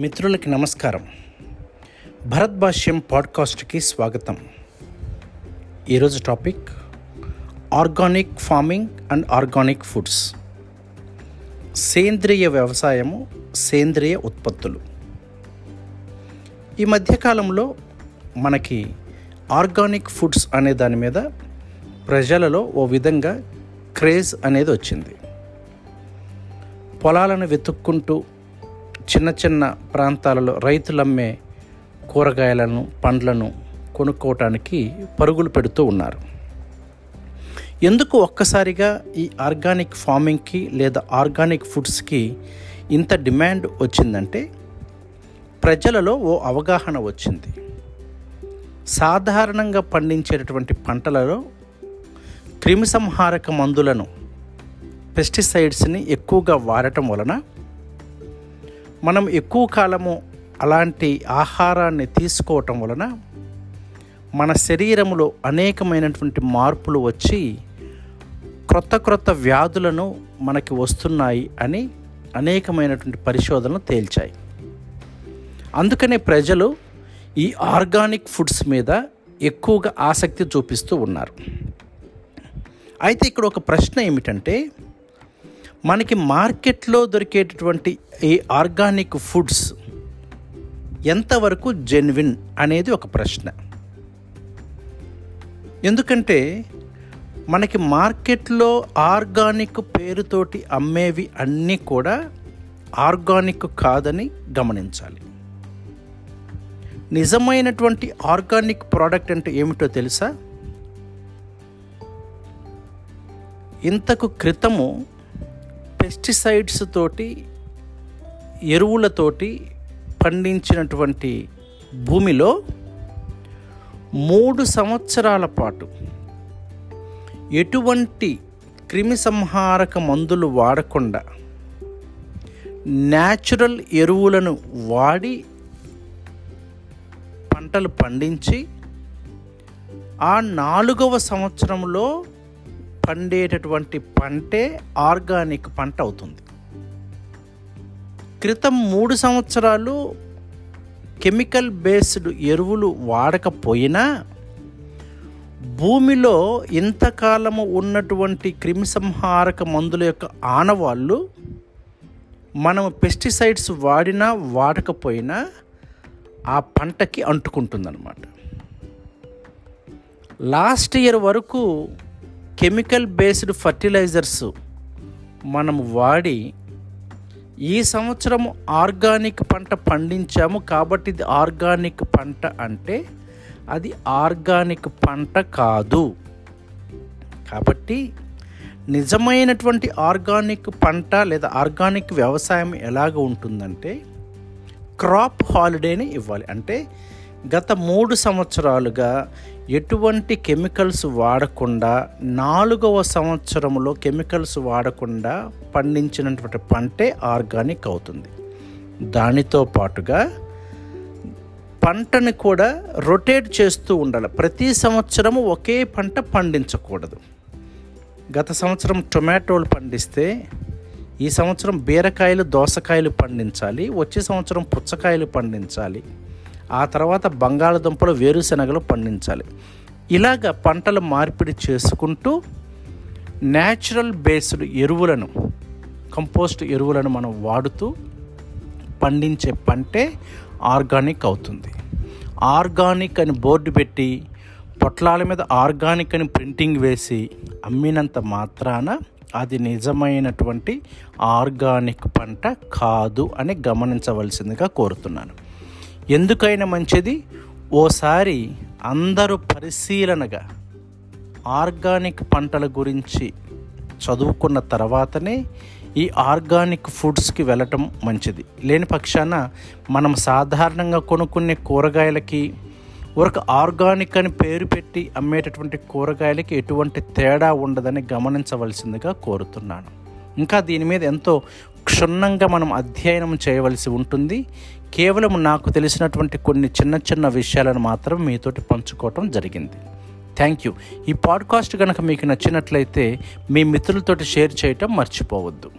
మిత్రులకి నమస్కారం. భరత్ భాష్యం పాడ్కాస్ట్కి స్వాగతం. ఈరోజు topic organic farming and organic foods. సేంద్రియ వ్యవసాయము సేంద్రియ ఉత్పత్తులు. ఈ మధ్యకాలంలో మనకి ఆర్గానిక్ ఫుడ్స్ అనే దాని మీద ప్రజలలో ఓ విధంగా క్రేజ్ అనేది వచ్చింది. పొలాలను వెతుక్కుంటూ చిన్న చిన్న ప్రాంతాలలో రైతులు అమ్మే కూరగాయలను పండ్లను కొనుక్కోవటానికి పరుగులు పెడుతూ ఉన్నారు. ఎందుకు ఒక్కసారిగా ఈ ఆర్గానిక్ ఫార్మింగ్కి లేదా ఆర్గానిక్ ఫుడ్స్కి ఇంత డిమాండ్ వచ్చిందంటే ప్రజలలో ఓ అవగాహన వచ్చింది. సాధారణంగా పండించేటటువంటి పంటలలో క్రిమిసంహారక మందులను పెస్టిసైడ్స్ని ఎక్కువగా వాడటం వలన మనం ఎక్కువ కాలము అలాంటి ఆహారాన్ని తీసుకోవటం వలన మన శరీరంలో అనేకమైనటువంటి మార్పులు వచ్చి క్రొత్త క్రొత్త వ్యాధులను మనకి వస్తున్నాయి అని అనేకమైనటువంటి పరిశోధనలు తేల్చాయి. అందుకనే ప్రజలు ఈ ఆర్గానిక్ ఫుడ్స్ మీద ఎక్కువగా ఆసక్తి చూపిస్తూ ఉన్నారు. అయితే ఇక్కడ ఒక ప్రశ్న ఏమిటంటే మనకి మార్కెట్లో దొరికేటటువంటి ఈ ఆర్గానిక్ ఫుడ్స్ ఎంతవరకు జెన్విన్ అనేది ఒక ప్రశ్న. ఎందుకంటే మనకి మార్కెట్లో ఆర్గానిక్ పేరుతోటి అమ్మేవి అన్నీ కూడా ఆర్గానిక్ కాదని గమనించాలి. నిజమైనటువంటి ఆర్గానిక్ ప్రోడక్ట్ అంటే ఏమిటో తెలుసా? ఇంతకు క్రితము పెస్టిసైడ్స్ తోటి ఎరువులతోటి పండించినటువంటి భూమిలో మూడు సంవత్సరాల పాటు ఎటువంటి క్రిమిసంహారక మందులు వాడకుండా న్యాచురల్ ఎరువులను వాడి పంటలు పండించి ఆ నాలుగవ సంవత్సరంలో పండేటటువంటి పంటే ఆర్గానిక్ పంట అవుతుంది. క్రితం మూడు సంవత్సరాలు కెమికల్ బేస్డ్ ఎరువులు వాడకపోయినా భూమిలో ఇంతకాలము ఉన్నటువంటి క్రిమిసంహారక మందుల యొక్క ఆనవాళ్ళు మనం పెస్టిసైడ్స్ వాడినా వాడకపోయినా ఆ పంటకి అంటుకుంటుందన్నమాట. లాస్ట్ ఇయర్ వరకు కెమికల్ బేస్డ్ ఫర్టిలైజర్స్ మనం వాడి ఈ సంవత్సరం ఆర్గానిక్ పంట పండించాము కాబట్టి ఇది ఆర్గానిక్ పంట అంటే అది ఆర్గానిక్ పంట కాదు. కాబట్టి నిజమైనటువంటి ఆర్గానిక్ పంట లేదా ఆర్గానిక్ వ్యవసాయం ఎలాగ ఉంటుందంటే క్రాప్ హాలిడేని ఇవ్వాలి. అంటే గత మూడు సంవత్సరాలుగా ఎటువంటి కెమికల్స్ వాడకుండా నాలుగవ సంవత్సరంలో కెమికల్స్ వాడకుండా పండించినటువంటి పంటే ఆర్గానిక్ అవుతుంది. దానితో పాటుగా పంటని కూడా రొటేట్ చేస్తూ ఉండాలి. ప్రతి సంవత్సరము ఒకే పంట పండించకూడదు. గత సంవత్సరం టొమాటోలు పండిస్తే ఈ సంవత్సరం బీరకాయలు దోసకాయలు పండించాలి. వచ్చే సంవత్సరం పుచ్చకాయలు పండించాలి. ఆ తర్వాత బంగాళదుంపలు వేరుశనగలు పండించాలి. ఇలాగ పంటలు మార్పిడి చేసుకుంటూ న్యాచురల్ బేస్డ్ ఎరువులను కంపోస్ట్ ఎరువులను మనం వాడుతూ పండించే పంటే ఆర్గానిక్ అవుతుంది. ఆర్గానిక్ అని బోర్డు పెట్టి పొట్లాల మీద ఆర్గానిక్ అని ప్రింటింగ్ వేసి అమ్మినంత మాత్రాన అది నిజమైనటువంటి ఆర్గానిక్ పంట కాదు అని గమనించవలసిందిగా కోరుతున్నాను. ఎందుకైనా మంచిది? ఓసారి అందరూ పరిశీలనగా ఆర్గానిక్ పంటల గురించి చదువుకున్న తర్వాతనే ఈ ఆర్గానిక్ ఫుడ్స్కి వెళ్ళటం మంచిది. లేని పక్షాన మనం సాధారణంగా కొనుక్కునే కూరగాయలకి ఒక ఆర్గానిక్ అని పేరు పెట్టి అమ్మేటటువంటి కూరగాయలకి ఎటువంటి తేడా ఉండదని గమనించవలసిందిగా కోరుతున్నాను. ఇంకా దీని మీద ఎంతో క్షుణ్ణంగా మనం అధ్యయనం చేయవలసి ఉంటుంది. కేవలం నాకు తెలిసినటువంటి కొన్ని చిన్న చిన్న విషయాలను మాత్రం మీతోటి పంచుకోవటం జరిగింది. Thank you. ఈ పాడ్కాస్ట్ కనుక మీకు నచ్చినట్లయితే మీ మిత్రులతోటి షేర్ చేయటం మర్చిపోవద్దు.